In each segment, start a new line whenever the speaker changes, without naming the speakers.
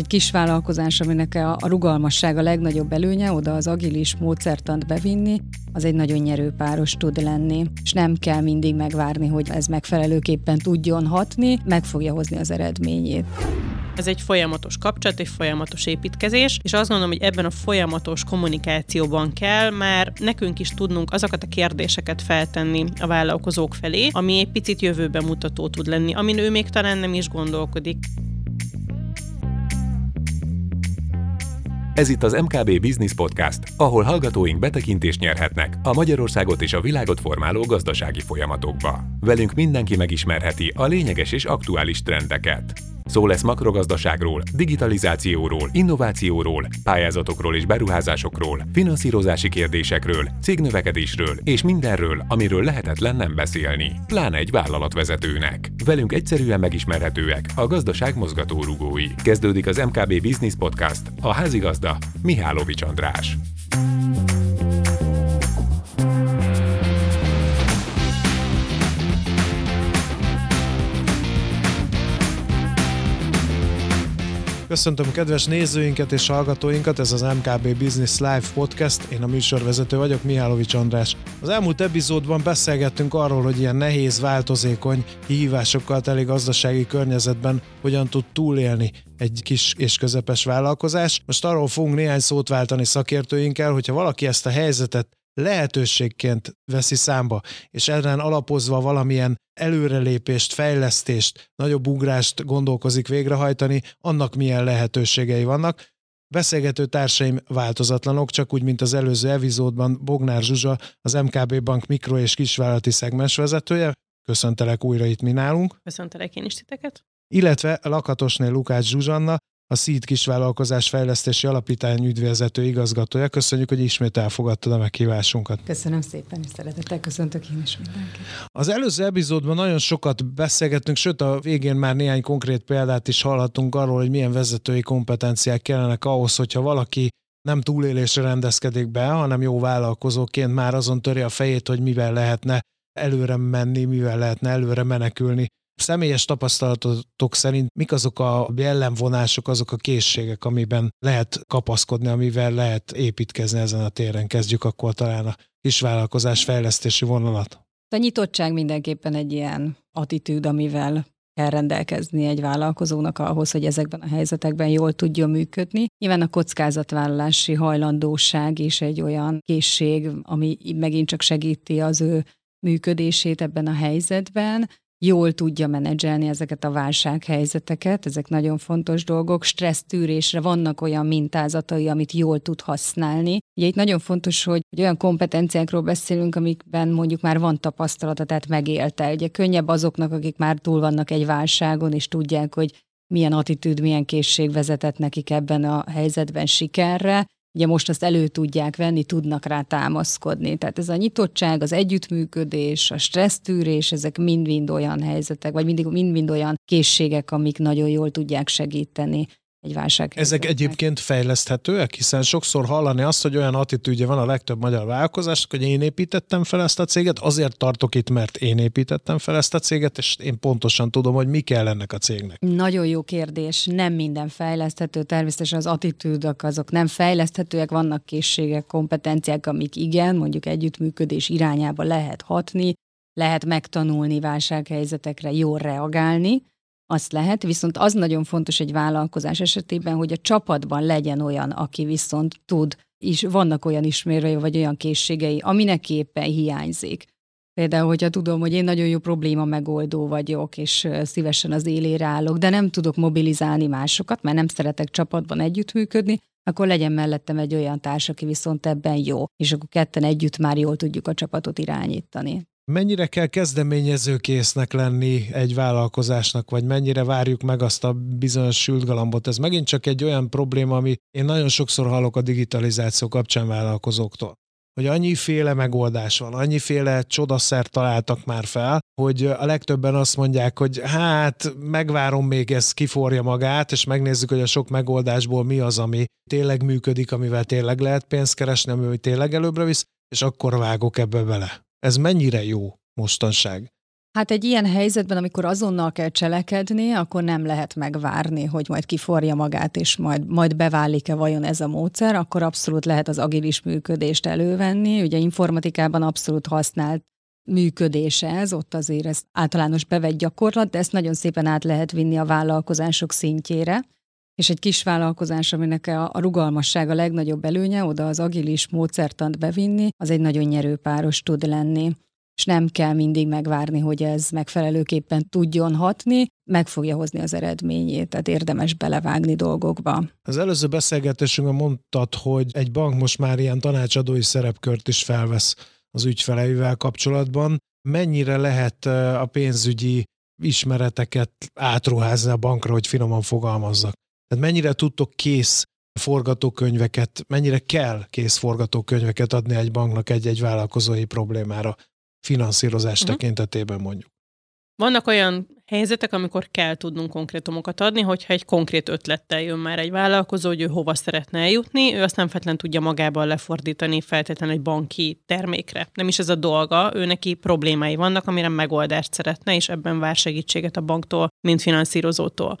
Egy kis vállalkozás, aminek a, rugalmasság a legnagyobb előnye, oda az agilis módszertant bevinni, az egy nagyon nyerő páros tud lenni, és nem kell mindig megvárni, hogy ez megfelelőképpen tudjon hatni, meg fogja hozni az eredményét.
Ez egy folyamatos kapcsolat, egy folyamatos építkezés, és azt gondolom, hogy ebben a folyamatos kommunikációban kell már nekünk is tudnunk azokat a kérdéseket feltenni a vállalkozók felé, ami egy picit jövőbe mutató tud lenni, amin ő még talán nem is gondolkodik.
Ez itt az MKB Business Podcast, ahol hallgatóink betekintést nyerhetnek a Magyarországot és a világot formáló gazdasági folyamatokba. Velünk mindenki megismerheti a lényeges és aktuális trendeket. Szó lesz makrogazdaságról, digitalizációról, innovációról, pályázatokról és beruházásokról, finanszírozási kérdésekről, cégnövekedésről és mindenről, amiről lehetetlen nem beszélni, pláne egy vállalatvezetőnek. Velünk egyszerűen megismerhetőek a gazdaság mozgatórugói. Kezdődik az MKB Business Podcast, a házigazda Mihálovics András.
Köszöntöm kedves nézőinket és hallgatóinkat, ez az MKB Business Live podcast, én a műsorvezető vagyok, Mihálovics András. Az elmúlt epizódban beszélgettünk arról, hogy ilyen nehéz, változékony, kihívásokkal teli gazdasági környezetben hogyan tud túlélni egy kis és közepes vállalkozás. Most arról fogunk néhány szót váltani szakértőinkkel, hogyha valaki ezt a helyzetet lehetőségként veszi számba, és ezen alapozva valamilyen előrelépést, fejlesztést, nagyobb ugrást gondolkozik végrehajtani, annak milyen lehetőségei vannak. Beszélgető társaim változatlanok, csak úgy, mint az előző epizódban Bognár Zsuzsa, az MKB Bank mikro- és kisvállalati szegmens vezetője. Köszöntelek újra itt mi nálunk.
Köszöntelek én is titeket.
Illetve Lakatosné Lukács Zsuzsanna, a SZID kisvállalkozás fejlesztési alapítány ügyvezető igazgatója. Köszönjük, hogy ismét elfogadtad a meghívásunkat.
Köszönöm szépen, és szeretettel köszöntök én is mindenkit.
Az előző epizódban nagyon sokat beszélgettünk, sőt a végén már néhány konkrét példát is hallhattunk arról, hogy milyen vezetői kompetenciák kellenek ahhoz, hogyha valaki nem túlélésre rendezkedik be, hanem jó vállalkozóként már azon töri a fejét, hogy mivel lehetne előre menni, mivel lehetne előre menekülni személyes tapasztalatok szerint mik azok a jellemvonások, azok a készségek, amiben lehet kapaszkodni, amivel lehet építkezni ezen a téren? Kezdjük akkor talán a kisvállalkozás fejlesztési vonalat.
A nyitottság mindenképpen egy ilyen attitűd, amivel kell rendelkezni egy vállalkozónak ahhoz, hogy ezekben a helyzetekben jól tudjon működni. Nyilván a kockázatvállalási hajlandóság is egy olyan készség, ami megint csak segíti az ő működését ebben a helyzetben jól tudja menedzselni ezeket a válsághelyzeteket, ezek nagyon fontos dolgok, stressztűrésre vannak olyan mintázatai, amit jól tud használni. Ugye itt nagyon fontos, hogy, olyan kompetenciákról beszélünk, amikben mondjuk már van tapasztalata, tehát megélte. Ugye könnyebb azoknak, akik már túl vannak egy válságon, és tudják, hogy milyen attitűd, milyen készség vezetett nekik ebben a helyzetben sikerre, ugye most azt elő tudják venni, tudnak rá támaszkodni. Tehát ez a nyitottság, az együttműködés, a stressztűrés, ezek mind-mind olyan helyzetek, vagy mindig mind-mind olyan készségek, amik nagyon jól tudják segíteni egy válság.
Ezek egyébként fejleszthetőek, hiszen sokszor hallani azt, hogy olyan attitűdje van a legtöbb magyar vállalkozásnak, hogy én építettem fel ezt a céget, azért tartok itt, mert én építettem fel ezt a céget, és én pontosan tudom, hogy mi kell ennek a cégnek.
Nagyon jó kérdés. Nem minden fejleszthető, természetesen az attitűdök azok nem fejleszthetőek, vannak készségek, kompetenciák, amik igen, mondjuk együttműködés irányába lehet hatni, lehet megtanulni válsághelyzetekre, jól reagálni, azt lehet, viszont az nagyon fontos egy vállalkozás esetében, hogy a csapatban legyen olyan, aki viszont tud, és vannak olyan ismérői, vagy olyan készségei, aminek éppen hiányzik. Például, hogyha tudom, hogy én nagyon jó probléma megoldó vagyok, és szívesen az élére állok, de nem tudok mobilizálni másokat, mert nem szeretek csapatban együttműködni, akkor legyen mellettem egy olyan társ, aki viszont ebben jó, és akkor ketten együtt már jól tudjuk a csapatot irányítani.
Mennyire kell kezdeményezőkésznek lenni egy vállalkozásnak, vagy mennyire várjuk meg azt a bizonyos sült galambot? Ez megint csak egy olyan probléma, ami én nagyon sokszor hallok a digitalizáció kapcsán vállalkozóktól hogy annyiféle megoldás van, annyiféle csodaszer találtak már fel, hogy a legtöbben azt mondják, hogy hát megvárom még ez kiforja magát, és megnézzük, hogy a sok megoldásból mi az, ami tényleg működik, amivel tényleg lehet pénzt keresni, ami tényleg előbbre visz, és akkor vágok ebbe bele. Ez mennyire jó mostanság?
Hát egy ilyen helyzetben, amikor azonnal kell cselekedni, akkor nem lehet megvárni, hogy majd kiforja magát, és majd, majd beválik-e vajon ez a módszer, akkor abszolút lehet az agilis működést elővenni. Ugye informatikában abszolút használt működése ez, ott azért ez általános bevett gyakorlat, de ezt nagyon szépen át lehet vinni a vállalkozások szintjére. És egy kis vállalkozás, aminek a rugalmasság a legnagyobb előnye, oda az agilis módszertant bevinni, az egy nagyon nyerőpáros tud lenni és nem kell mindig megvárni, hogy ez megfelelőképpen tudjon hatni, meg fogja hozni az eredményét, tehát érdemes belevágni dolgokba.
Az előző beszélgetésünkben mondtad, hogy egy bank most már ilyen tanácsadói szerepkört is felvesz az ügyfeleivel kapcsolatban. Mennyire lehet a pénzügyi ismereteket átruházni a bankra, hogy finoman fogalmazzak? Tehát mennyire tudtok kész forgatókönyveket, mennyire kell kész forgatókönyveket adni egy banknak egy-egy vállalkozói problémára? finanszírozás uh-huh. tekintetében mondjuk.
Vannak olyan helyzetek, amikor kell tudnunk konkrétumokat adni, hogyha egy konkrét ötlettel jön már egy vállalkozó, hogy ő hova szeretne eljutni, ő azt nem feltétlenül tudja magában lefordítani feltétlenül egy banki termékre. Nem is ez a dolga, ő neki problémái vannak, amire megoldást szeretne, és ebben vár segítséget a banktól, mint finanszírozótól.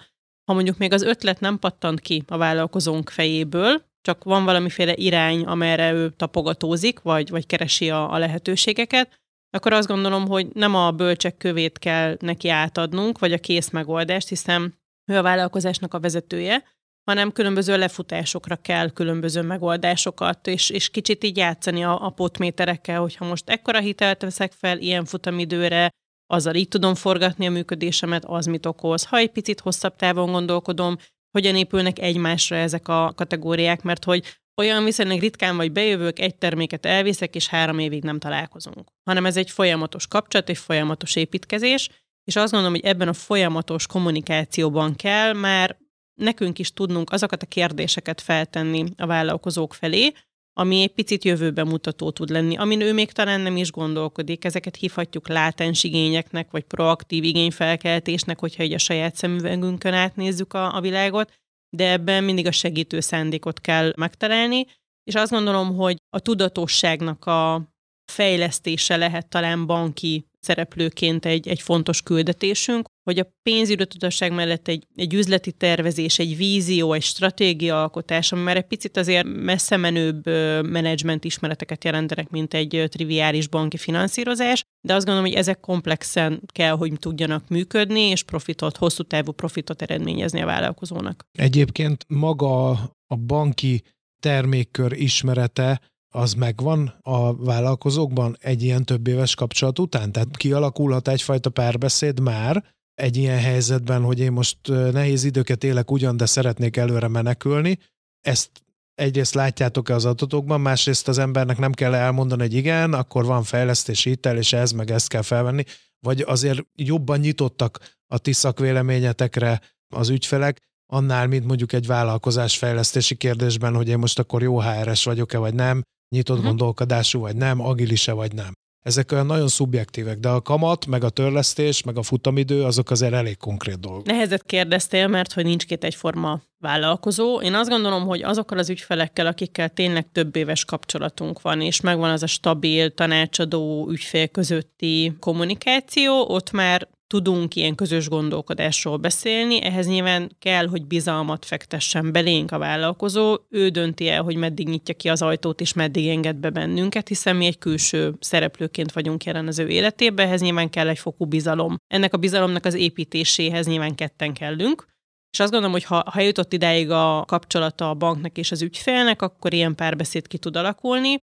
Ha mondjuk még az ötlet nem pattant ki a vállalkozónk fejéből, csak van valamiféle irány, amerre ő tapogatózik, vagy, vagy keresi a, a lehetőségeket, akkor azt gondolom, hogy nem a bölcsek kövét kell neki átadnunk, vagy a kész megoldást, hiszen ő a vállalkozásnak a vezetője, hanem különböző lefutásokra kell különböző megoldásokat, és, és kicsit így játszani a, a potméterekkel, hogyha most ekkora hitelt veszek fel ilyen futamidőre, azzal így tudom forgatni a működésemet, az mit okoz. Ha egy picit hosszabb távon gondolkodom, hogyan épülnek egymásra ezek a kategóriák, mert hogy olyan viszonylag ritkán vagy bejövök, egy terméket elviszek, és három évig nem találkozunk. Hanem ez egy folyamatos kapcsolat, egy folyamatos építkezés, és azt gondolom, hogy ebben a folyamatos kommunikációban kell már nekünk is tudnunk azokat a kérdéseket feltenni a vállalkozók felé, ami egy picit jövőbe mutató tud lenni, amin ő még talán nem is gondolkodik. Ezeket hívhatjuk látens igényeknek, vagy proaktív igényfelkeltésnek, hogyha egy a saját szemüvegünkön átnézzük a, a világot, de ebben mindig a segítő szándékot kell megtalálni, és azt gondolom, hogy a tudatosságnak a fejlesztése lehet talán banki szereplőként egy, egy fontos küldetésünk, hogy a pénzügyi tudatosság mellett egy, egy üzleti tervezés, egy vízió, egy stratégiaalkotás, ami már egy picit azért messze menőbb menedzsment ismereteket jelentenek, mint egy triviális banki finanszírozás, de azt gondolom, hogy ezek komplexen kell, hogy tudjanak működni, és profitot, hosszú távú profitot eredményezni a vállalkozónak.
Egyébként maga a banki termékkör ismerete az megvan a vállalkozókban egy ilyen több éves kapcsolat után? Tehát kialakulhat egyfajta párbeszéd már egy ilyen helyzetben, hogy én most nehéz időket élek ugyan, de szeretnék előre menekülni. Ezt egyrészt látjátok-e az adatokban, másrészt az embernek nem kell elmondani, hogy igen, akkor van fejlesztési hitel, és ez meg ezt kell felvenni, vagy azért jobban nyitottak a ti szakvéleményetekre az ügyfelek, annál, mint mondjuk egy vállalkozás fejlesztési kérdésben, hogy én most akkor jó HRS vagyok-e, vagy nem, nyitott uh-huh. gondolkodású vagy nem, agilise vagy nem. Ezek olyan nagyon szubjektívek, de a kamat, meg a törlesztés, meg a futamidő, azok azért elég konkrét dolgok.
Nehezet kérdeztél, mert hogy nincs két egyforma vállalkozó. Én azt gondolom, hogy azokkal az ügyfelekkel, akikkel tényleg több éves kapcsolatunk van, és megvan az a stabil tanácsadó ügyfél közötti kommunikáció, ott már tudunk ilyen közös gondolkodásról beszélni, ehhez nyilván kell, hogy bizalmat fektessen belénk a vállalkozó, ő dönti el, hogy meddig nyitja ki az ajtót, és meddig enged be bennünket, hiszen mi egy külső szereplőként vagyunk jelen az ő életében, ehhez nyilván kell egy fokú bizalom. Ennek a bizalomnak az építéséhez nyilván ketten kellünk, és azt gondolom, hogy ha, ha jutott idáig a kapcsolata a banknak és az ügyfélnek, akkor ilyen párbeszéd ki tud alakulni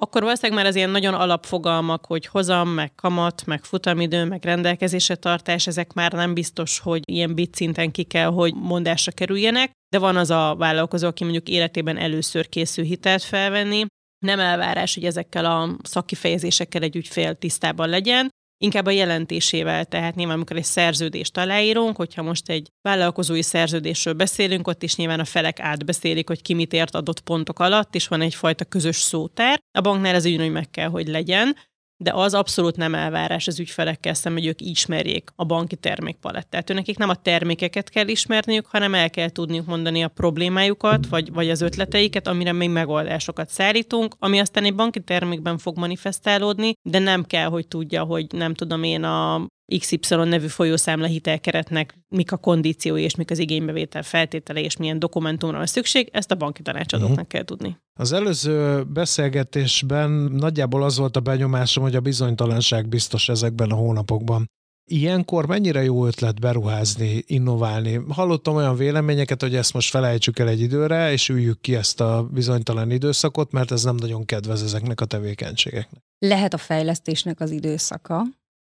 akkor valószínűleg már az ilyen nagyon alapfogalmak, hogy hozam, meg kamat, meg futamidő, meg rendelkezésre tartás, ezek már nem biztos, hogy ilyen bit szinten ki kell, hogy mondásra kerüljenek, de van az a vállalkozó, aki mondjuk életében először készül hitelt felvenni, nem elvárás, hogy ezekkel a szakkifejezésekkel egy ügyfél tisztában legyen, inkább a jelentésével, tehát nyilván amikor egy szerződést aláírunk, hogyha most egy vállalkozói szerződésről beszélünk, ott is nyilván a felek átbeszélik, hogy ki mit ért adott pontok alatt, és van egyfajta közös szótár. A banknál ez ugyanúgy meg kell, hogy legyen, de az abszolút nem elvárás az ügyfelekkel szemben, hogy ők ismerjék a banki termékpalettát. Nekik nem a termékeket kell ismerniük, hanem el kell tudniuk mondani a problémájukat, vagy, vagy az ötleteiket, amire még megoldásokat szállítunk, ami aztán egy banki termékben fog manifestálódni, de nem kell, hogy tudja, hogy nem tudom én a XY nevű folyószámla hitelkeretnek mik a kondíciói és mik az igénybevétel feltétele és milyen dokumentumra van szükség, ezt a banki tanácsadóknak uh-huh. kell tudni.
Az előző beszélgetésben nagyjából az volt a benyomásom, hogy a bizonytalanság biztos ezekben a hónapokban. Ilyenkor mennyire jó ötlet beruházni, innoválni? Hallottam olyan véleményeket, hogy ezt most felejtsük el egy időre, és üljük ki ezt a bizonytalan időszakot, mert ez nem nagyon kedvez ezeknek a tevékenységeknek.
Lehet a fejlesztésnek az időszaka,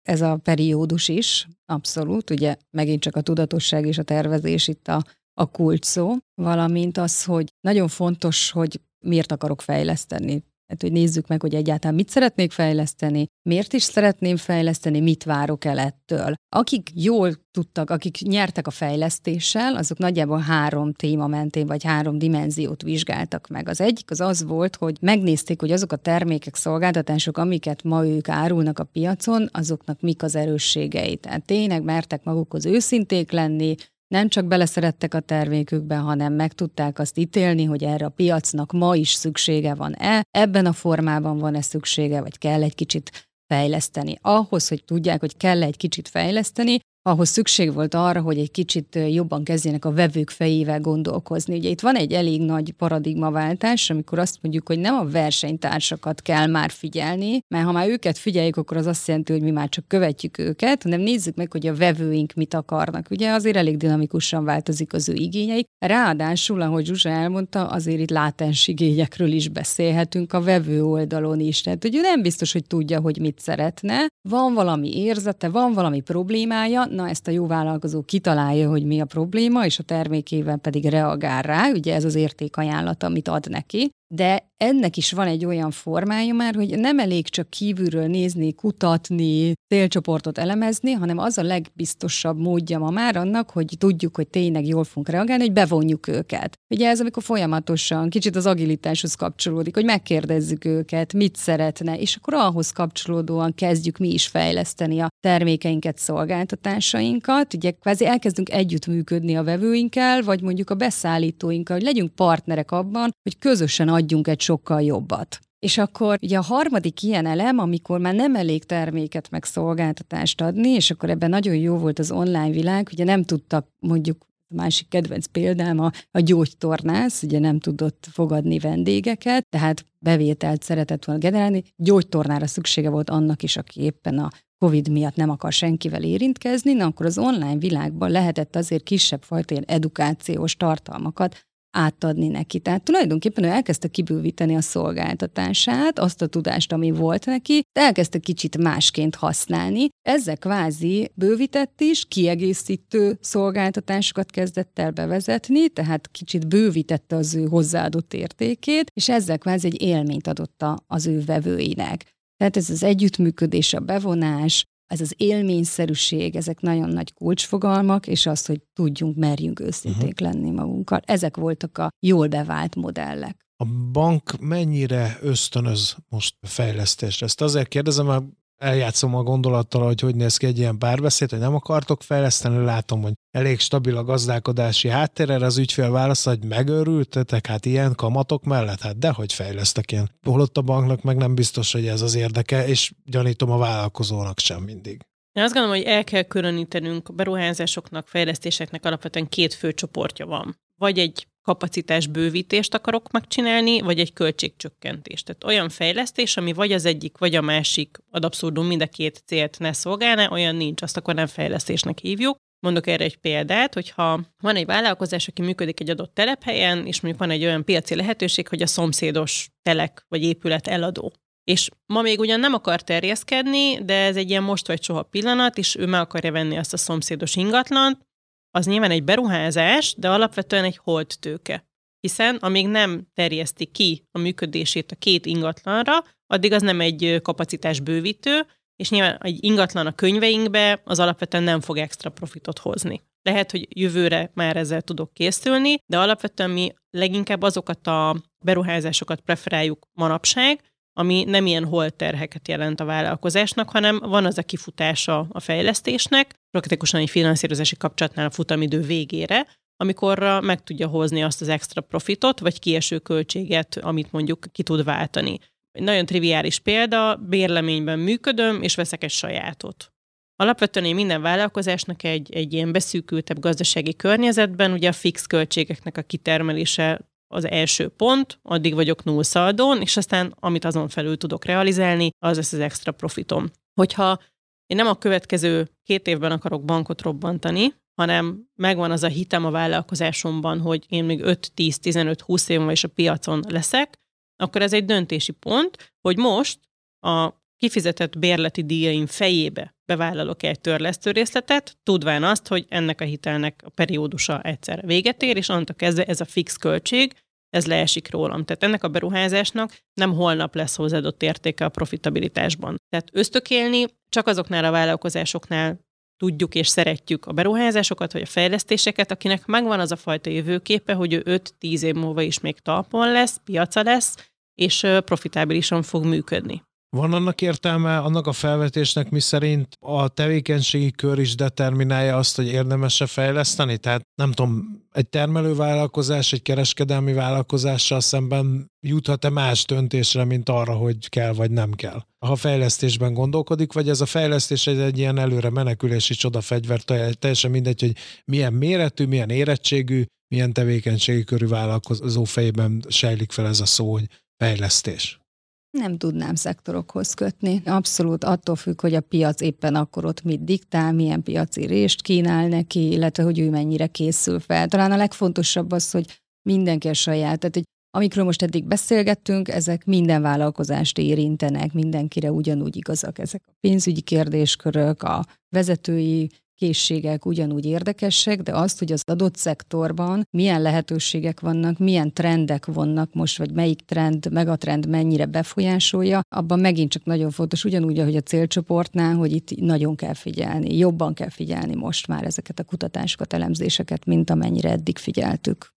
ez a periódus is, abszolút, ugye megint csak a tudatosság és a tervezés itt a, a kulcs szó, valamint az, hogy nagyon fontos, hogy miért akarok fejleszteni. Hát, hogy nézzük meg, hogy egyáltalán mit szeretnék fejleszteni, miért is szeretném fejleszteni, mit várok el ettől. Akik jól tudtak, akik nyertek a fejlesztéssel, azok nagyjából három téma mentén, vagy három dimenziót vizsgáltak meg. Az egyik az az volt, hogy megnézték, hogy azok a termékek, szolgáltatások, amiket ma ők árulnak a piacon, azoknak mik az erősségei. Tehát tényleg mertek magukhoz őszinték lenni, nem csak beleszerettek a termékükbe, hanem meg tudták azt ítélni, hogy erre a piacnak ma is szüksége van-e, ebben a formában van-e szüksége, vagy kell egy kicsit fejleszteni. Ahhoz, hogy tudják, hogy kell egy kicsit fejleszteni, ahhoz szükség volt arra, hogy egy kicsit jobban kezdjenek a vevők fejével gondolkozni. Ugye itt van egy elég nagy paradigmaváltás, amikor azt mondjuk, hogy nem a versenytársakat kell már figyelni, mert ha már őket figyeljük, akkor az azt jelenti, hogy mi már csak követjük őket, hanem nézzük meg, hogy a vevőink mit akarnak. Ugye azért elég dinamikusan változik az ő igényeik. Ráadásul, ahogy Zsuzsa elmondta, azért itt látens igényekről is beszélhetünk a vevő oldalon is. Tehát, hogy ő nem biztos, hogy tudja, hogy mit szeretne. Van valami érzete, van valami problémája, na ezt a jó vállalkozó kitalálja, hogy mi a probléma, és a termékével pedig reagál rá, ugye ez az értékajánlat, amit ad neki, de ennek is van egy olyan formája már, hogy nem elég csak kívülről nézni, kutatni, célcsoportot elemezni, hanem az a legbiztosabb módja ma már annak, hogy tudjuk, hogy tényleg jól fogunk reagálni, hogy bevonjuk őket. Ugye ez, amikor folyamatosan kicsit az agilitáshoz kapcsolódik, hogy megkérdezzük őket, mit szeretne, és akkor ahhoz kapcsolódóan kezdjük mi is fejleszteni a termékeinket, szolgáltatásainkat. Ugye kvázi elkezdünk együttműködni a vevőinkkel, vagy mondjuk a beszállítóinkkal, hogy legyünk partnerek abban, hogy közösen adjunk egy sokkal jobbat. És akkor ugye a harmadik ilyen elem, amikor már nem elég terméket meg szolgáltatást adni, és akkor ebben nagyon jó volt az online világ, ugye nem tudtak mondjuk a másik kedvenc példám a, a gyógytornász, ugye nem tudott fogadni vendégeket, tehát bevételt szeretett volna generálni. Gyógytornára szüksége volt annak is, aki éppen a COVID miatt nem akar senkivel érintkezni, na akkor az online világban lehetett azért kisebb fajta ilyen edukációs tartalmakat átadni neki. Tehát tulajdonképpen ő elkezdte kibővíteni a szolgáltatását, azt a tudást, ami volt neki, de elkezdte kicsit másként használni. Ezzel kvázi bővített is, kiegészítő szolgáltatásokat kezdett el bevezetni, tehát kicsit bővítette az ő hozzáadott értékét, és ezzel kvázi egy élményt adott az ő vevőinek. Tehát ez az együttműködés, a bevonás, ez az élményszerűség, ezek nagyon nagy kulcsfogalmak, és az, hogy tudjunk, merjünk őszinték uh-huh. lenni magunkkal. Ezek voltak a jól bevált modellek.
A bank mennyire ösztönöz most fejlesztésre? Ezt azért kérdezem, mert eljátszom a gondolattal, hogy hogy néz ki egy ilyen párbeszéd, hogy nem akartok fejleszteni, látom, hogy elég stabil a gazdálkodási háttér, erre az ügyfél válasz, hogy megőrültetek, hát ilyen kamatok mellett, hát dehogy fejlesztek ilyen. Holott a banknak meg nem biztos, hogy ez az érdeke, és gyanítom a vállalkozónak sem mindig.
Én azt gondolom, hogy el kell különítenünk a beruházásoknak, fejlesztéseknek alapvetően két fő csoportja van. Vagy egy kapacitás bővítést akarok megcsinálni, vagy egy költségcsökkentést. Tehát olyan fejlesztés, ami vagy az egyik, vagy a másik ad abszurdum mind a két célt ne szolgálna, olyan nincs, azt akkor nem fejlesztésnek hívjuk. Mondok erre egy példát, hogyha van egy vállalkozás, aki működik egy adott telephelyen, és mondjuk van egy olyan piaci lehetőség, hogy a szomszédos telek vagy épület eladó. És ma még ugyan nem akar terjeszkedni, de ez egy ilyen most vagy soha pillanat, és ő meg akarja venni azt a szomszédos ingatlant, az nyilván egy beruházás, de alapvetően egy holt tőke. Hiszen amíg nem terjeszti ki a működését a két ingatlanra, addig az nem egy kapacitás bővítő, és nyilván egy ingatlan a könyveinkbe az alapvetően nem fog extra profitot hozni. Lehet, hogy jövőre már ezzel tudok készülni, de alapvetően mi leginkább azokat a beruházásokat preferáljuk manapság, ami nem ilyen holterheket jelent a vállalkozásnak, hanem van az a kifutása a fejlesztésnek, praktikusan egy finanszírozási kapcsolatnál a futamidő végére, amikor meg tudja hozni azt az extra profitot, vagy kieső költséget, amit mondjuk ki tud váltani. Egy nagyon triviális példa, bérleményben működöm, és veszek egy sajátot. Alapvetően én minden vállalkozásnak egy, egy ilyen beszűkültebb gazdasági környezetben, ugye a fix költségeknek a kitermelése az első pont, addig vagyok nullszaldón, és aztán amit azon felül tudok realizálni, az lesz az extra profitom. Hogyha én nem a következő két évben akarok bankot robbantani, hanem megvan az a hitem a vállalkozásomban, hogy én még 5, 10, 15, 20 év is a piacon leszek, akkor ez egy döntési pont, hogy most a kifizetett bérleti díjaim fejébe bevállalok egy törlesztő részletet, tudván azt, hogy ennek a hitelnek a periódusa egyszer véget ér, és onnantól kezdve ez a fix költség, ez leesik rólam. Tehát ennek a beruházásnak nem holnap lesz hozzáadott értéke a profitabilitásban. Tehát ösztökélni csak azoknál a vállalkozásoknál tudjuk és szeretjük a beruházásokat, vagy a fejlesztéseket, akinek megvan az a fajta jövőképe, hogy ő 5-10 év múlva is még talpon lesz, piaca lesz, és profitábilisan fog működni.
Van annak értelme, annak a felvetésnek, mi szerint a tevékenységi kör is determinálja azt, hogy érdemes-e fejleszteni? Tehát nem tudom, egy termelővállalkozás, egy kereskedelmi vállalkozással szemben juthat-e más döntésre, mint arra, hogy kell vagy nem kell? Ha fejlesztésben gondolkodik, vagy ez a fejlesztés egy, egy ilyen előre menekülési csodafegyver, teljesen mindegy, hogy milyen méretű, milyen érettségű, milyen tevékenységi körű vállalkozó fejében sejlik fel ez a szó, hogy fejlesztés.
Nem tudnám szektorokhoz kötni. Abszolút attól függ, hogy a piac éppen akkor ott mit diktál, milyen piaci rést kínál neki, illetve hogy ő mennyire készül fel. Talán a legfontosabb az, hogy mindenki a saját. Tehát, hogy amikről most eddig beszélgettünk, ezek minden vállalkozást érintenek, mindenkire ugyanúgy igazak ezek a pénzügyi kérdéskörök, a vezetői készségek ugyanúgy érdekesek, de azt, hogy az adott szektorban milyen lehetőségek vannak, milyen trendek vannak most, vagy melyik trend, megatrend mennyire befolyásolja, abban megint csak nagyon fontos, ugyanúgy, ahogy a célcsoportnál, hogy itt nagyon kell figyelni, jobban kell figyelni most már ezeket a kutatásokat, elemzéseket, mint amennyire eddig figyeltük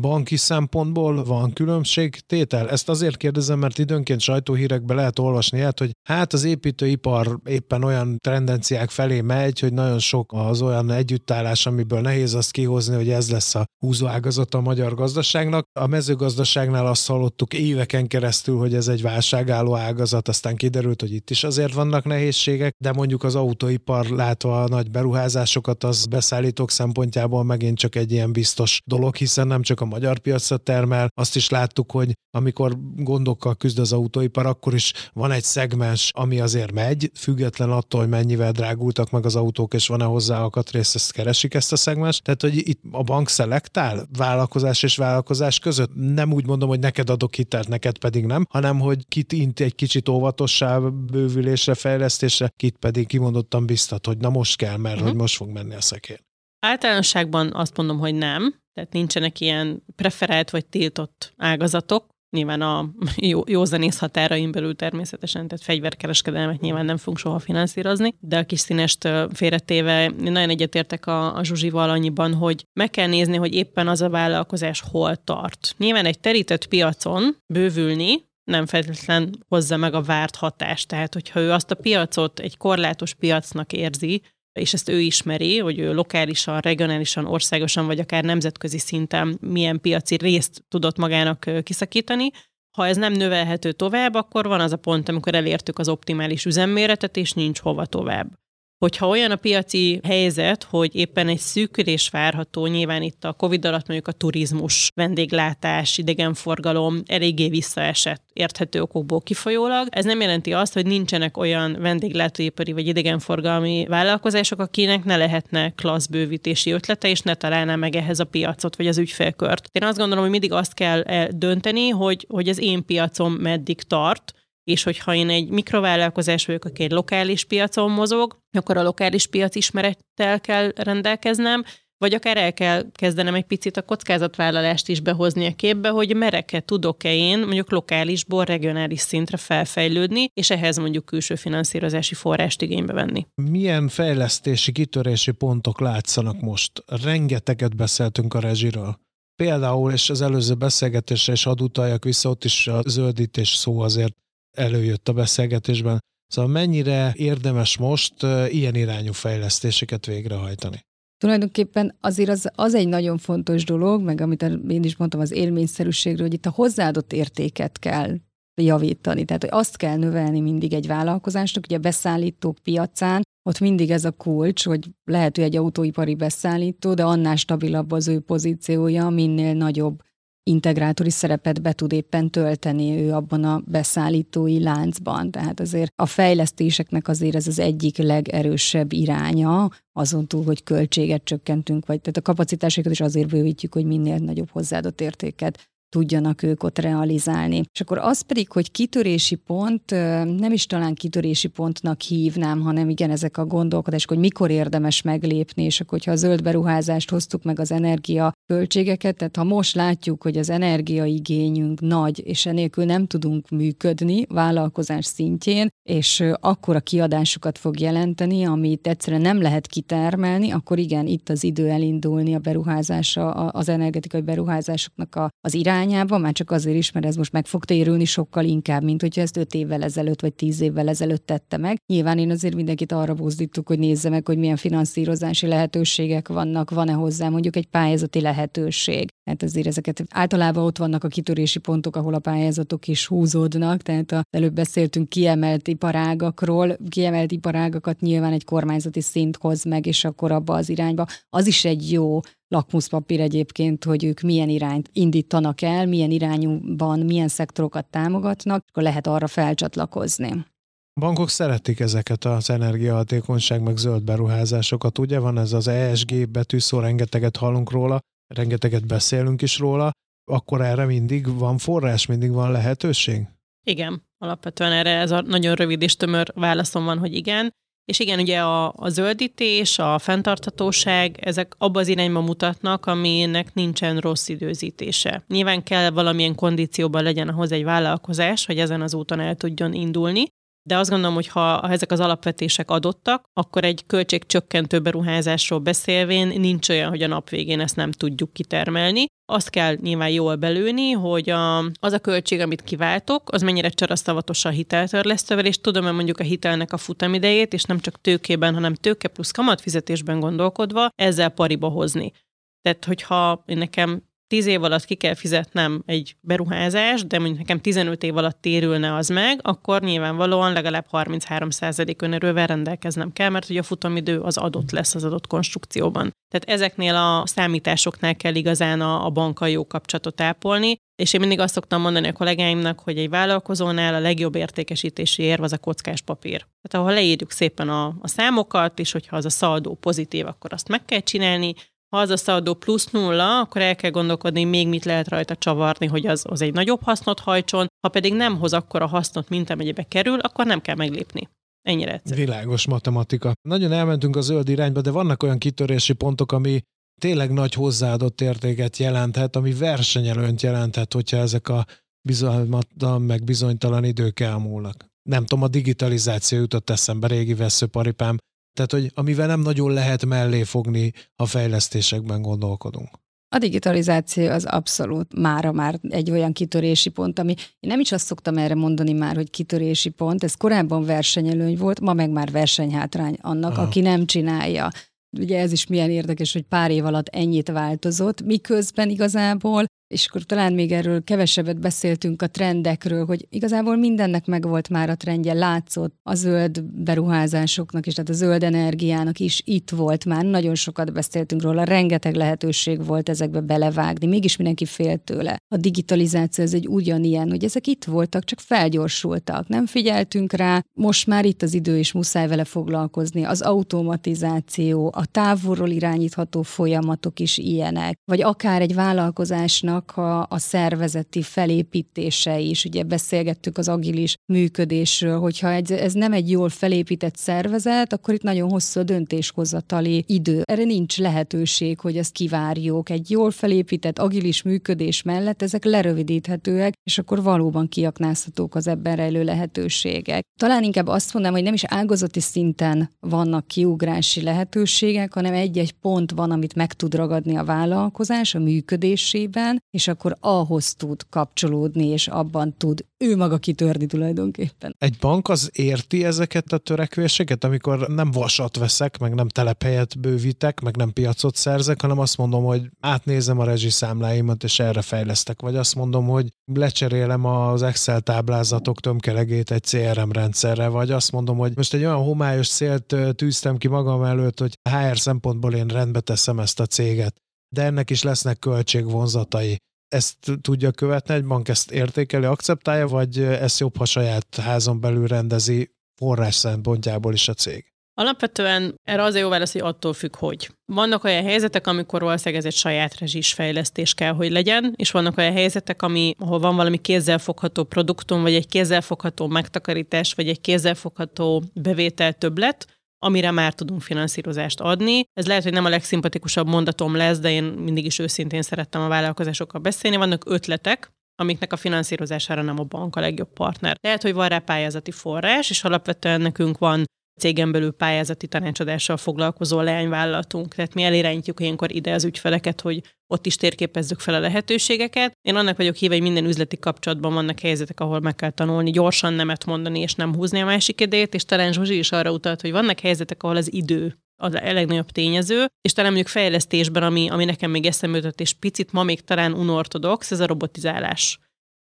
banki szempontból van különbség tétel? Ezt azért kérdezem, mert időnként sajtóhírekbe lehet olvasni ilyet, hogy hát az építőipar éppen olyan tendenciák felé megy, hogy nagyon sok az olyan együttállás, amiből nehéz azt kihozni, hogy ez lesz a húzóágazat a magyar gazdaságnak. A mezőgazdaságnál azt hallottuk éveken keresztül, hogy ez egy válságálló ágazat, aztán kiderült, hogy itt is azért vannak nehézségek, de mondjuk az autóipar látva a nagy beruházásokat, az beszállítók szempontjából megint csak egy ilyen biztos dolog, hiszen nem csak a magyar piacra termel. Azt is láttuk, hogy amikor gondokkal küzd az autóipar, akkor is van egy szegmens, ami azért megy, független attól, hogy mennyivel drágultak meg az autók, és van-e hozzá alkatrész, ezt keresik ezt a szegmens. Tehát, hogy itt a bank szelektál vállalkozás és vállalkozás között. Nem úgy mondom, hogy neked adok hitelt, neked pedig nem, hanem hogy kit int egy kicsit óvatossá bővülésre, fejlesztésre, kit pedig kimondottan biztat, hogy na most kell, mert uh-huh. hogy most fog menni a szekér.
Általánosságban azt mondom, hogy nem, tehát nincsenek ilyen preferált vagy tiltott ágazatok, nyilván a jó, józanész határain belül természetesen, tehát fegyverkereskedelmet nyilván nem fogunk soha finanszírozni, de a kis színest félretéve én nagyon egyetértek a, a Zsuzsival annyiban, hogy meg kell nézni, hogy éppen az a vállalkozás hol tart. Nyilván egy terített piacon bővülni, nem feltétlen hozza meg a várt hatást. Tehát, hogyha ő azt a piacot egy korlátos piacnak érzi, és ezt ő ismeri, hogy ő lokálisan, regionálisan, országosan, vagy akár nemzetközi szinten milyen piaci részt tudott magának kiszakítani. Ha ez nem növelhető tovább, akkor van az a pont, amikor elértük az optimális üzemméretet, és nincs hova tovább hogyha olyan a piaci helyzet, hogy éppen egy szűkülés várható, nyilván itt a Covid alatt mondjuk a turizmus, vendéglátás, idegenforgalom eléggé visszaesett érthető okokból kifolyólag. Ez nem jelenti azt, hogy nincsenek olyan vendéglátóipari vagy idegenforgalmi vállalkozások, akinek ne lehetne klasszbővítési ötlete, és ne találná meg ehhez a piacot, vagy az ügyfélkört. Én azt gondolom, hogy mindig azt kell dönteni, hogy, hogy az én piacom meddig tart, és hogyha én egy mikrovállalkozás vagyok, aki egy lokális piacon mozog, akkor a lokális piac ismerettel kell rendelkeznem, vagy akár el kell kezdenem egy picit a kockázatvállalást is behozni a képbe, hogy mereke tudok-e én mondjuk lokálisból regionális szintre felfejlődni, és ehhez mondjuk külső finanszírozási forrást igénybe venni.
Milyen fejlesztési, kitörési pontok látszanak most? Rengeteget beszéltünk a rezsiről. Például, és az előző beszélgetésre is hadd vissza, ott is a zöldítés szó azért előjött a beszélgetésben. Szóval mennyire érdemes most ilyen irányú fejlesztéseket végrehajtani?
Tulajdonképpen azért az, az egy nagyon fontos dolog, meg amit én is mondtam az élményszerűségről, hogy itt a hozzáadott értéket kell javítani. Tehát, hogy azt kell növelni mindig egy vállalkozásnak, ugye a beszállítók piacán, ott mindig ez a kulcs, hogy lehet, hogy egy autóipari beszállító, de annál stabilabb az ő pozíciója, minél nagyobb integrátori szerepet be tud éppen tölteni ő abban a beszállítói láncban. Tehát azért a fejlesztéseknek azért ez az egyik legerősebb iránya, azon túl, hogy költséget csökkentünk, vagy tehát a kapacitásokat is azért bővítjük, hogy minél nagyobb hozzáadott értéket tudjanak ők ott realizálni. És akkor az pedig, hogy kitörési pont, nem is talán kitörési pontnak hívnám, hanem igen, ezek a gondolkodások, hogy mikor érdemes meglépni, és akkor, hogyha a zöld beruházást hoztuk meg az energia költségeket, tehát ha most látjuk, hogy az energiaigényünk nagy, és enélkül nem tudunk működni vállalkozás szintjén, és akkor a kiadásokat fog jelenteni, amit egyszerűen nem lehet kitermelni, akkor igen, itt az idő elindulni a beruházásra, az energetikai beruházásoknak az irány irányába, már csak azért is, mert ez most meg fog térülni sokkal inkább, mint hogyha ezt öt évvel ezelőtt vagy tíz évvel ezelőtt tette meg. Nyilván én azért mindenkit arra buzdítok, hogy nézze meg, hogy milyen finanszírozási lehetőségek vannak, van-e hozzá mondjuk egy pályázati lehetőség. Hát azért ezeket általában ott vannak a kitörési pontok, ahol a pályázatok is húzódnak, tehát a, előbb beszéltünk kiemelt iparágakról, kiemelt iparágakat nyilván egy kormányzati szint hoz meg, és akkor abba az irányba. Az is egy jó lakmuszpapír egyébként, hogy ők milyen irányt indítanak el, milyen irányúban, milyen szektorokat támogatnak, akkor lehet arra felcsatlakozni.
Bankok szeretik ezeket az energiahatékonyság meg zöld beruházásokat, ugye van ez az ESG betűszó, rengeteget hallunk róla, rengeteget beszélünk is róla, akkor erre mindig van forrás, mindig van lehetőség?
Igen, alapvetően erre ez a nagyon rövid és tömör válaszom van, hogy igen. És igen, ugye a, a zöldítés, a fenntarthatóság, ezek abba az irányba mutatnak, aminek nincsen rossz időzítése. Nyilván kell valamilyen kondícióban legyen ahhoz egy vállalkozás, hogy ezen az úton el tudjon indulni, de azt gondolom, hogy ha, ezek az alapvetések adottak, akkor egy költségcsökkentő beruházásról beszélvén nincs olyan, hogy a nap végén ezt nem tudjuk kitermelni. Azt kell nyilván jól belőni, hogy a, az a költség, amit kiváltok, az mennyire csarasztavatosan hiteltörlesztővel, és tudom, hogy mondjuk a hitelnek a futamidejét, és nem csak tőkében, hanem tőke plusz kamatfizetésben gondolkodva, ezzel pariba hozni. Tehát, hogyha nekem 10 év alatt ki kell fizetnem egy beruházást, de mondjuk nekem 15 év alatt térülne az meg, akkor nyilvánvalóan legalább 33% önerővel rendelkeznem kell, mert hogy a futamidő az adott lesz az adott konstrukcióban. Tehát ezeknél a számításoknál kell igazán a, a bankkal jó kapcsolatot ápolni, és én mindig azt szoktam mondani a kollégáimnak, hogy egy vállalkozónál a legjobb értékesítési érv az a kockás papír. Tehát ahol leírjuk szépen a, a számokat, és hogyha az a szaldó pozitív, akkor azt meg kell csinálni, ha az a szaladó plusz nulla, akkor el kell gondolkodni, még mit lehet rajta csavarni, hogy az, az egy nagyobb hasznot hajtson. Ha pedig nem hoz akkor a hasznot, mint amennyibe kerül, akkor nem kell meglépni. Ennyire egyszerű.
Világos matematika. Nagyon elmentünk a zöld irányba, de vannak olyan kitörési pontok, ami tényleg nagy hozzáadott értéket jelenthet, ami versenyelőnt jelenthet, hogyha ezek a bizalmatlan, meg bizonytalan idők elmúlnak. Nem tudom, a digitalizáció jutott eszembe, régi veszőparipám tehát, hogy amivel nem nagyon lehet mellé fogni, ha fejlesztésekben gondolkodunk.
A digitalizáció az abszolút mára már egy olyan kitörési pont, ami én nem is azt szoktam erre mondani már, hogy kitörési pont, ez korábban versenyelőny volt, ma meg már versenyhátrány annak, Aha. aki nem csinálja. Ugye ez is milyen érdekes, hogy pár év alatt ennyit változott, miközben igazából és akkor talán még erről kevesebbet beszéltünk a trendekről, hogy igazából mindennek megvolt már a trendje, látszott a zöld beruházásoknak is, tehát a zöld energiának is itt volt már, nagyon sokat beszéltünk róla, rengeteg lehetőség volt ezekbe belevágni, mégis mindenki fél tőle. A digitalizáció ez egy ugyanilyen, hogy ezek itt voltak, csak felgyorsultak, nem figyeltünk rá, most már itt az idő, és muszáj vele foglalkozni. Az automatizáció, a távolról irányítható folyamatok is ilyenek, vagy akár egy vállalkozásnak a, a szervezeti felépítése is. Ugye beszélgettük az agilis működésről, hogyha egy, ez nem egy jól felépített szervezet, akkor itt nagyon hosszú a döntéshozatali idő. Erre nincs lehetőség, hogy ezt kivárjuk. Egy jól felépített agilis működés mellett ezek lerövidíthetőek, és akkor valóban kiaknázhatók az ebben rejlő lehetőségek. Talán inkább azt mondanám, hogy nem is ágazati szinten vannak kiugrási lehetőségek, hanem egy-egy pont van, amit meg tud ragadni a vállalkozás a működésében, és akkor ahhoz tud kapcsolódni, és abban tud ő maga kitörni tulajdonképpen.
Egy bank az érti ezeket a törekvéseket, amikor nem vasat veszek, meg nem telephelyet bővítek, meg nem piacot szerzek, hanem azt mondom, hogy átnézem a rezsiszámláimat, és erre fejlesztek, vagy azt mondom, hogy lecserélem az Excel táblázatok tömkelegét egy CRM rendszerre, vagy azt mondom, hogy most egy olyan homályos célt tűztem ki magam előtt, hogy HR szempontból én rendbe teszem ezt a céget de ennek is lesznek költségvonzatai. Ezt tudja követni egy bank, ezt értékeli, akceptálja, vagy ezt jobb, ha saját házon belül rendezi forrás szempontjából is a cég?
Alapvetően erre az a jó válasz, hogy attól függ, hogy. Vannak olyan helyzetek, amikor valószínűleg ez egy saját rezsis fejlesztés kell, hogy legyen, és vannak olyan helyzetek, ami, ahol van valami kézzelfogható produktum, vagy egy kézzelfogható megtakarítás, vagy egy kézzelfogható bevétel többlet, amire már tudunk finanszírozást adni. Ez lehet, hogy nem a legszimpatikusabb mondatom lesz, de én mindig is őszintén szerettem a vállalkozásokkal beszélni. Vannak ötletek, amiknek a finanszírozására nem a bank a legjobb partner. Lehet, hogy van rá pályázati forrás, és alapvetően nekünk van cégen belül pályázati tanácsadással foglalkozó leányvállalatunk. Tehát mi elirányítjuk ilyenkor ide az ügyfeleket, hogy ott is térképezzük fel a lehetőségeket. Én annak vagyok híve, hogy minden üzleti kapcsolatban vannak helyzetek, ahol meg kell tanulni gyorsan nemet mondani, és nem húzni a másik idejét, és talán Zsuzsi is arra utalt, hogy vannak helyzetek, ahol az idő a legnagyobb tényező, és talán mondjuk fejlesztésben, ami, ami nekem még eszembe jutott, és picit ma még talán unortodox, ez a robotizálás.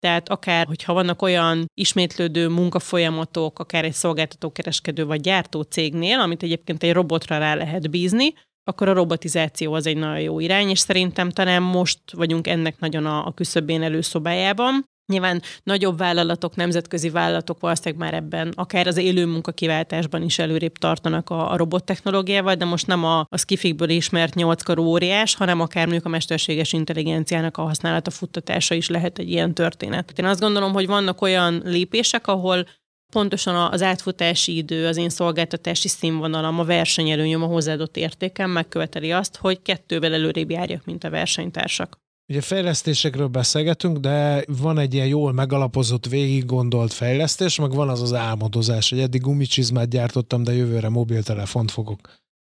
Tehát akár, hogyha vannak olyan ismétlődő munkafolyamatok, akár egy szolgáltatókereskedő vagy gyártó cégnél, amit egyébként egy robotra rá lehet bízni, akkor a robotizáció az egy nagyon jó irány, és szerintem talán most vagyunk ennek nagyon a, a küszöbén előszobájában. Nyilván nagyobb vállalatok, nemzetközi vállalatok valószínűleg már ebben, akár az élő munkakiváltásban is előrébb tartanak a, a robottechnológiával, de most nem a, a skifikből ismert nyolckarú óriás, hanem akár mondjuk a mesterséges intelligenciának a használata, futtatása is lehet egy ilyen történet. Én azt gondolom, hogy vannak olyan lépések, ahol pontosan az átfutási idő, az én szolgáltatási színvonalam, a versenyelőnyöm, a hozzáadott értékem megköveteli azt, hogy kettővel előrébb járjak, mint a versenytársak.
Ugye fejlesztésekről beszélgetünk, de van egy ilyen jól megalapozott, végig gondolt fejlesztés, meg van az az álmodozás, hogy eddig gumicsizmát gyártottam, de jövőre mobiltelefont fogok.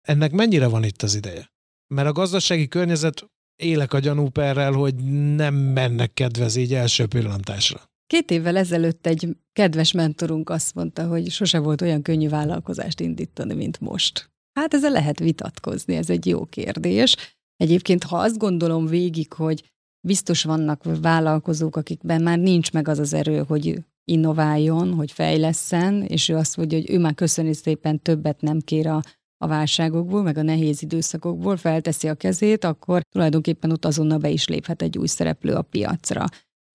Ennek mennyire van itt az ideje? Mert a gazdasági környezet élek a gyanúperrel, hogy nem mennek kedvez így első pillantásra.
Két évvel ezelőtt egy kedves mentorunk azt mondta, hogy sose volt olyan könnyű vállalkozást indítani, mint most. Hát ezzel lehet vitatkozni, ez egy jó kérdés. Egyébként, ha azt gondolom végig, hogy biztos vannak vállalkozók, akikben már nincs meg az az erő, hogy innováljon, hogy fejleszen, és ő azt mondja, hogy ő már köszöni szépen többet nem kér a, a válságokból, meg a nehéz időszakokból, felteszi a kezét, akkor tulajdonképpen ott azonnal be is léphet egy új szereplő a piacra.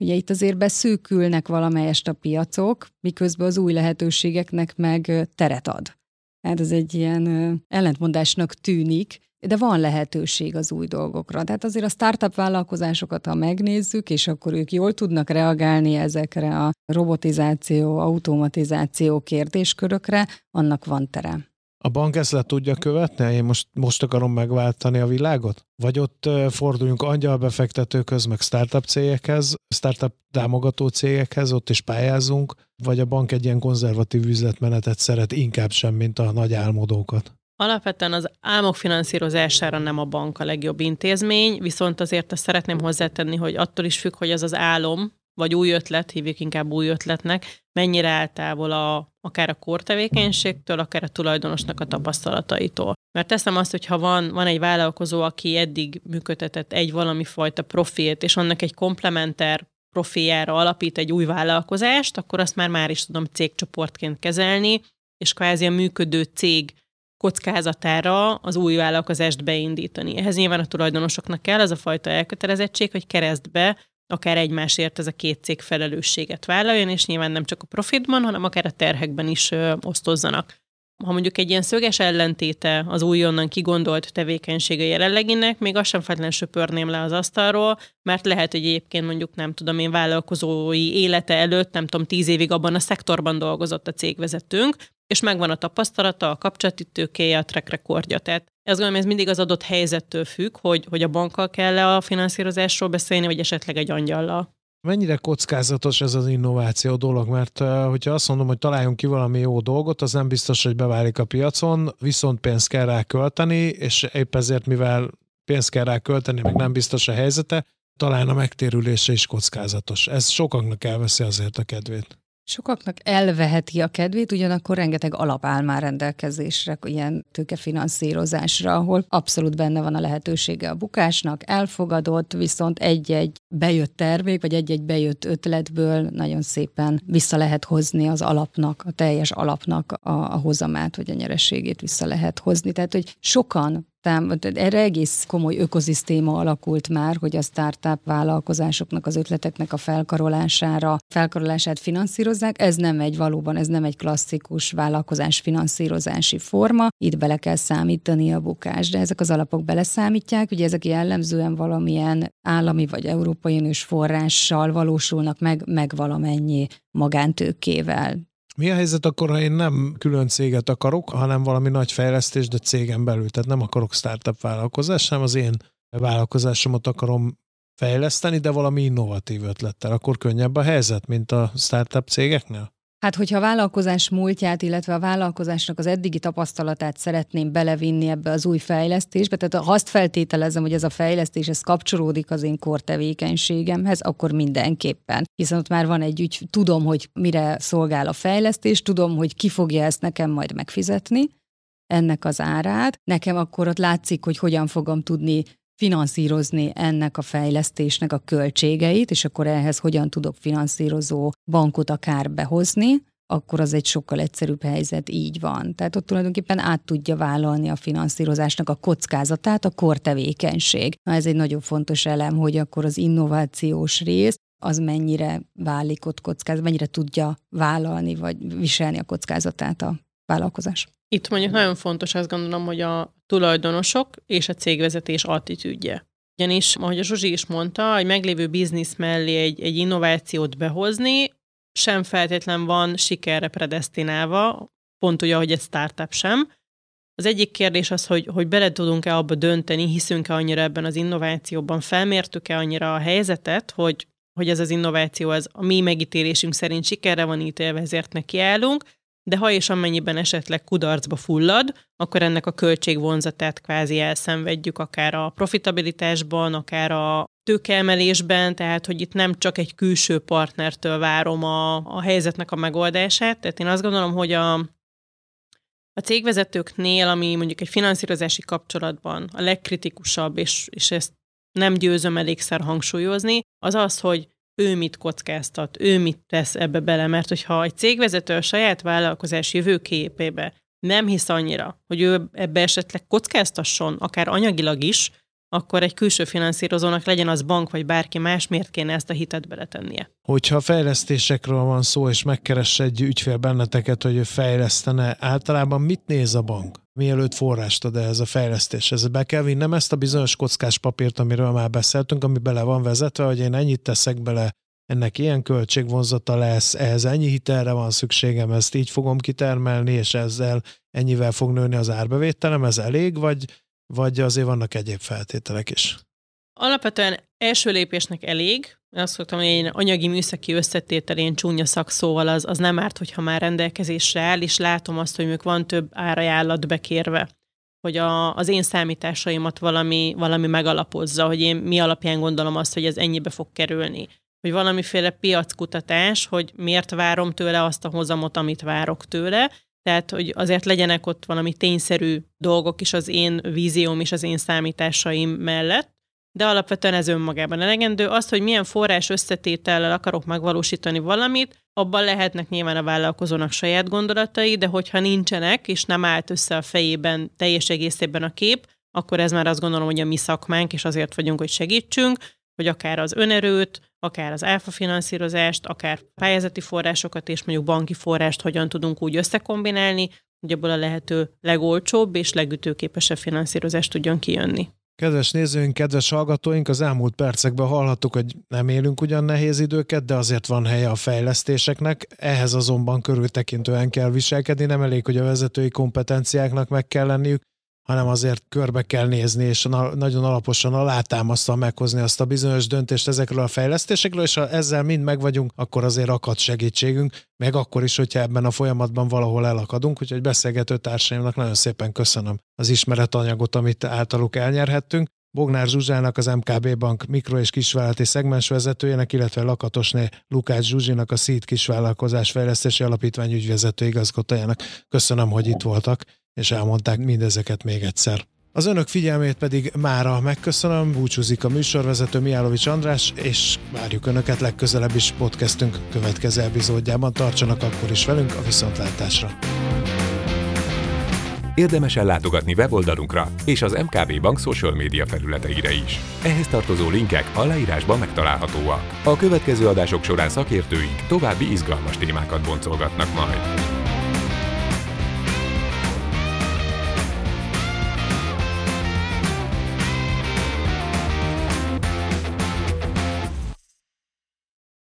Ugye itt azért beszűkülnek valamelyest a piacok, miközben az új lehetőségeknek meg teret ad. Hát ez egy ilyen ellentmondásnak tűnik, de van lehetőség az új dolgokra. Tehát azért a startup vállalkozásokat, ha megnézzük, és akkor ők jól tudnak reagálni ezekre a robotizáció, automatizáció kérdéskörökre, annak van tere.
A bank ezt le tudja követni? Én most, most akarom megváltani a világot? Vagy ott forduljunk angyalbefektetőköz, meg startup cégekhez, startup támogató cégekhez, ott is pályázunk, vagy a bank egy ilyen konzervatív üzletmenetet szeret inkább sem, mint a nagy álmodókat?
Alapvetően az álmok finanszírozására nem a bank a legjobb intézmény, viszont azért azt szeretném hozzátenni, hogy attól is függ, hogy az az álom, vagy új ötlet, hívjuk inkább új ötletnek, mennyire eltávol a, akár a kortevékenységtől, akár a tulajdonosnak a tapasztalataitól. Mert teszem azt, hogy ha van, van egy vállalkozó, aki eddig működtetett egy valami fajta profilt, és annak egy komplementer profiljára alapít egy új vállalkozást, akkor azt már már is tudom cégcsoportként kezelni, és kvázi a működő cég kockázatára az új vállalkozást beindítani. Ehhez nyilván a tulajdonosoknak kell az a fajta elkötelezettség, hogy keresztbe akár egymásért ez a két cég felelősséget vállaljon, és nyilván nem csak a profitban, hanem akár a terhekben is ö, osztozzanak. Ha mondjuk egy ilyen szöges ellentéte az újonnan kigondolt tevékenysége jelenleginek, még azt sem feltétlenül söpörném le az asztalról, mert lehet, hogy egyébként mondjuk nem tudom én vállalkozói élete előtt, nem tudom, tíz évig abban a szektorban dolgozott a cégvezetőnk, és megvan a tapasztalata, a kapcsolati tőkéje, a track recordja. Tehát ez gondolom, ez mindig az adott helyzettől függ, hogy, hogy a bankkal kell -e a finanszírozásról beszélni, vagy esetleg egy angyallal.
Mennyire kockázatos ez az innováció dolog, mert hogyha azt mondom, hogy találjunk ki valami jó dolgot, az nem biztos, hogy beválik a piacon, viszont pénzt kell rá költeni, és épp ezért, mivel pénzt kell rá költeni, meg nem biztos a helyzete, talán a megtérülése is kockázatos. Ez sokaknak elveszi azért a kedvét.
Sokaknak elveheti a kedvét, ugyanakkor rengeteg alap áll már rendelkezésre, ilyen tőkefinanszírozásra, ahol abszolút benne van a lehetősége a bukásnak, elfogadott, viszont egy-egy bejött termék, vagy egy-egy bejött ötletből nagyon szépen vissza lehet hozni az alapnak, a teljes alapnak a, a hozamát, vagy a nyerességét vissza lehet hozni. Tehát, hogy sokan erre egész komoly ökoszisztéma alakult már, hogy a startup vállalkozásoknak, az ötleteknek a felkarolására, felkarolását finanszírozzák. Ez nem egy valóban, ez nem egy klasszikus vállalkozás finanszírozási forma. Itt bele kell számítani a bukás, de ezek az alapok beleszámítják, ugye ezek jellemzően valamilyen állami vagy európai uniós forrással valósulnak meg, meg valamennyi magántőkével.
Mi a helyzet akkor, ha én nem külön céget akarok, hanem valami nagy fejlesztés, de cégen belül, tehát nem akarok startup vállalkozás, hanem az én vállalkozásomat akarom fejleszteni, de valami innovatív ötlettel, akkor könnyebb a helyzet, mint a startup cégeknél?
Hát, hogyha a vállalkozás múltját, illetve a vállalkozásnak az eddigi tapasztalatát szeretném belevinni ebbe az új fejlesztésbe, tehát ha azt feltételezem, hogy ez a fejlesztés, ez kapcsolódik az én kor tevékenységemhez, akkor mindenképpen. Hiszen ott már van egy ügy, tudom, hogy mire szolgál a fejlesztés, tudom, hogy ki fogja ezt nekem majd megfizetni, ennek az árát. Nekem akkor ott látszik, hogy hogyan fogom tudni finanszírozni ennek a fejlesztésnek a költségeit, és akkor ehhez hogyan tudok finanszírozó bankot akár behozni, akkor az egy sokkal egyszerűbb helyzet, így van. Tehát ott tulajdonképpen át tudja vállalni a finanszírozásnak a kockázatát a kortevékenység. Na ez egy nagyon fontos elem, hogy akkor az innovációs rész az mennyire válik ott kockázat, mennyire tudja vállalni vagy viselni a kockázatát a vállalkozás.
Itt mondjuk nagyon fontos azt gondolom, hogy a tulajdonosok és a cégvezetés attitűdje. Ugyanis, ahogy a Zsuzsi is mondta, egy meglévő biznisz mellé egy, egy innovációt behozni, sem feltétlen van sikerre predestinálva, pont ugye, hogy egy startup sem. Az egyik kérdés az, hogy, hogy bele tudunk-e abba dönteni, hiszünk-e annyira ebben az innovációban, felmértük-e annyira a helyzetet, hogy, hogy ez az innováció ez a mi megítélésünk szerint sikerre van ítélve, ezért nekiállunk, de ha és amennyiben esetleg kudarcba fullad, akkor ennek a költségvonzatát kvázi elszenvedjük, akár a profitabilitásban, akár a tőkeemelésben, tehát hogy itt nem csak egy külső partnertől várom a, a helyzetnek a megoldását, tehát én azt gondolom, hogy a, a cégvezetőknél, ami mondjuk egy finanszírozási kapcsolatban a legkritikusabb, és, és ezt nem győzöm elégszer hangsúlyozni, az az, hogy ő mit kockáztat, ő mit tesz ebbe bele, mert hogyha egy cégvezető a saját vállalkozás jövőképébe nem hisz annyira, hogy ő ebbe esetleg kockáztasson, akár anyagilag is, akkor egy külső finanszírozónak legyen az bank vagy bárki más, miért kéne ezt a hitet beletennie?
Hogyha fejlesztésekről van szó, és megkeres egy ügyfél benneteket, hogy ő fejlesztene, általában mit néz a bank? Mielőtt forrást ad ehhez a fejlesztéshez. Be kell vinnem ezt a bizonyos kockás papírt, amiről már beszéltünk, ami bele van vezetve, hogy én ennyit teszek bele, ennek ilyen költségvonzata lesz, ehhez ennyi hitelre van szükségem, ezt így fogom kitermelni, és ezzel ennyivel fog nőni az árbevételem, ez elég, vagy vagy azért vannak egyéb feltételek is?
Alapvetően első lépésnek elég. Azt szoktam, hogy én anyagi műszaki összetételén csúnya szakszóval az, az nem árt, hogyha már rendelkezésre áll, és látom azt, hogy még van több árajánlat bekérve hogy a, az én számításaimat valami, valami megalapozza, hogy én mi alapján gondolom azt, hogy ez ennyibe fog kerülni. Hogy valamiféle piackutatás, hogy miért várom tőle azt a hozamot, amit várok tőle, tehát, hogy azért legyenek ott valami tényszerű dolgok is az én vízióm és az én számításaim mellett, de alapvetően ez önmagában elegendő. Az, hogy milyen forrás összetétellel akarok megvalósítani valamit, abban lehetnek nyilván a vállalkozónak saját gondolatai, de hogyha nincsenek, és nem állt össze a fejében teljes egészében a kép, akkor ez már azt gondolom, hogy a mi szakmánk, és azért vagyunk, hogy segítsünk, hogy akár az önerőt, akár az áfa finanszírozást, akár pályázati forrásokat és mondjuk banki forrást hogyan tudunk úgy összekombinálni, hogy abból a lehető legolcsóbb és legütőképesebb finanszírozást tudjon kijönni.
Kedves nézőink, kedves hallgatóink, az elmúlt percekben hallhattuk, hogy nem élünk ugyan nehéz időket, de azért van helye a fejlesztéseknek, ehhez azonban körültekintően kell viselkedni, nem elég, hogy a vezetői kompetenciáknak meg kell lenniük, hanem azért körbe kell nézni, és nagyon alaposan alátámasztva meghozni azt a bizonyos döntést ezekről a fejlesztésekről, és ha ezzel mind meg vagyunk, akkor azért akad segítségünk, meg akkor is, hogyha ebben a folyamatban valahol elakadunk, úgyhogy beszélgető társaimnak nagyon szépen köszönöm az ismeretanyagot, amit általuk elnyerhettünk. Bognár Zsuzsának, az MKB Bank mikro- és kisvállalati szegmens vezetőjének, illetve Lakatosné Lukács Zsuzsinak, a SZID kisvállalkozás fejlesztési alapítvány ügyvezető igazgatójának. Köszönöm, hogy itt voltak, és elmondták mindezeket még egyszer. Az önök figyelmét pedig mára megköszönöm, búcsúzik a műsorvezető Miálovics András, és várjuk önöket legközelebb is podcastünk következő epizódjában. Tartsanak akkor is velünk a viszontlátásra!
Érdemes ellátogatni weboldalunkra és az MKB Bank social média felületeire is. Ehhez tartozó linkek a leírásban megtalálhatóak. A következő adások során szakértőink további izgalmas témákat boncolgatnak majd.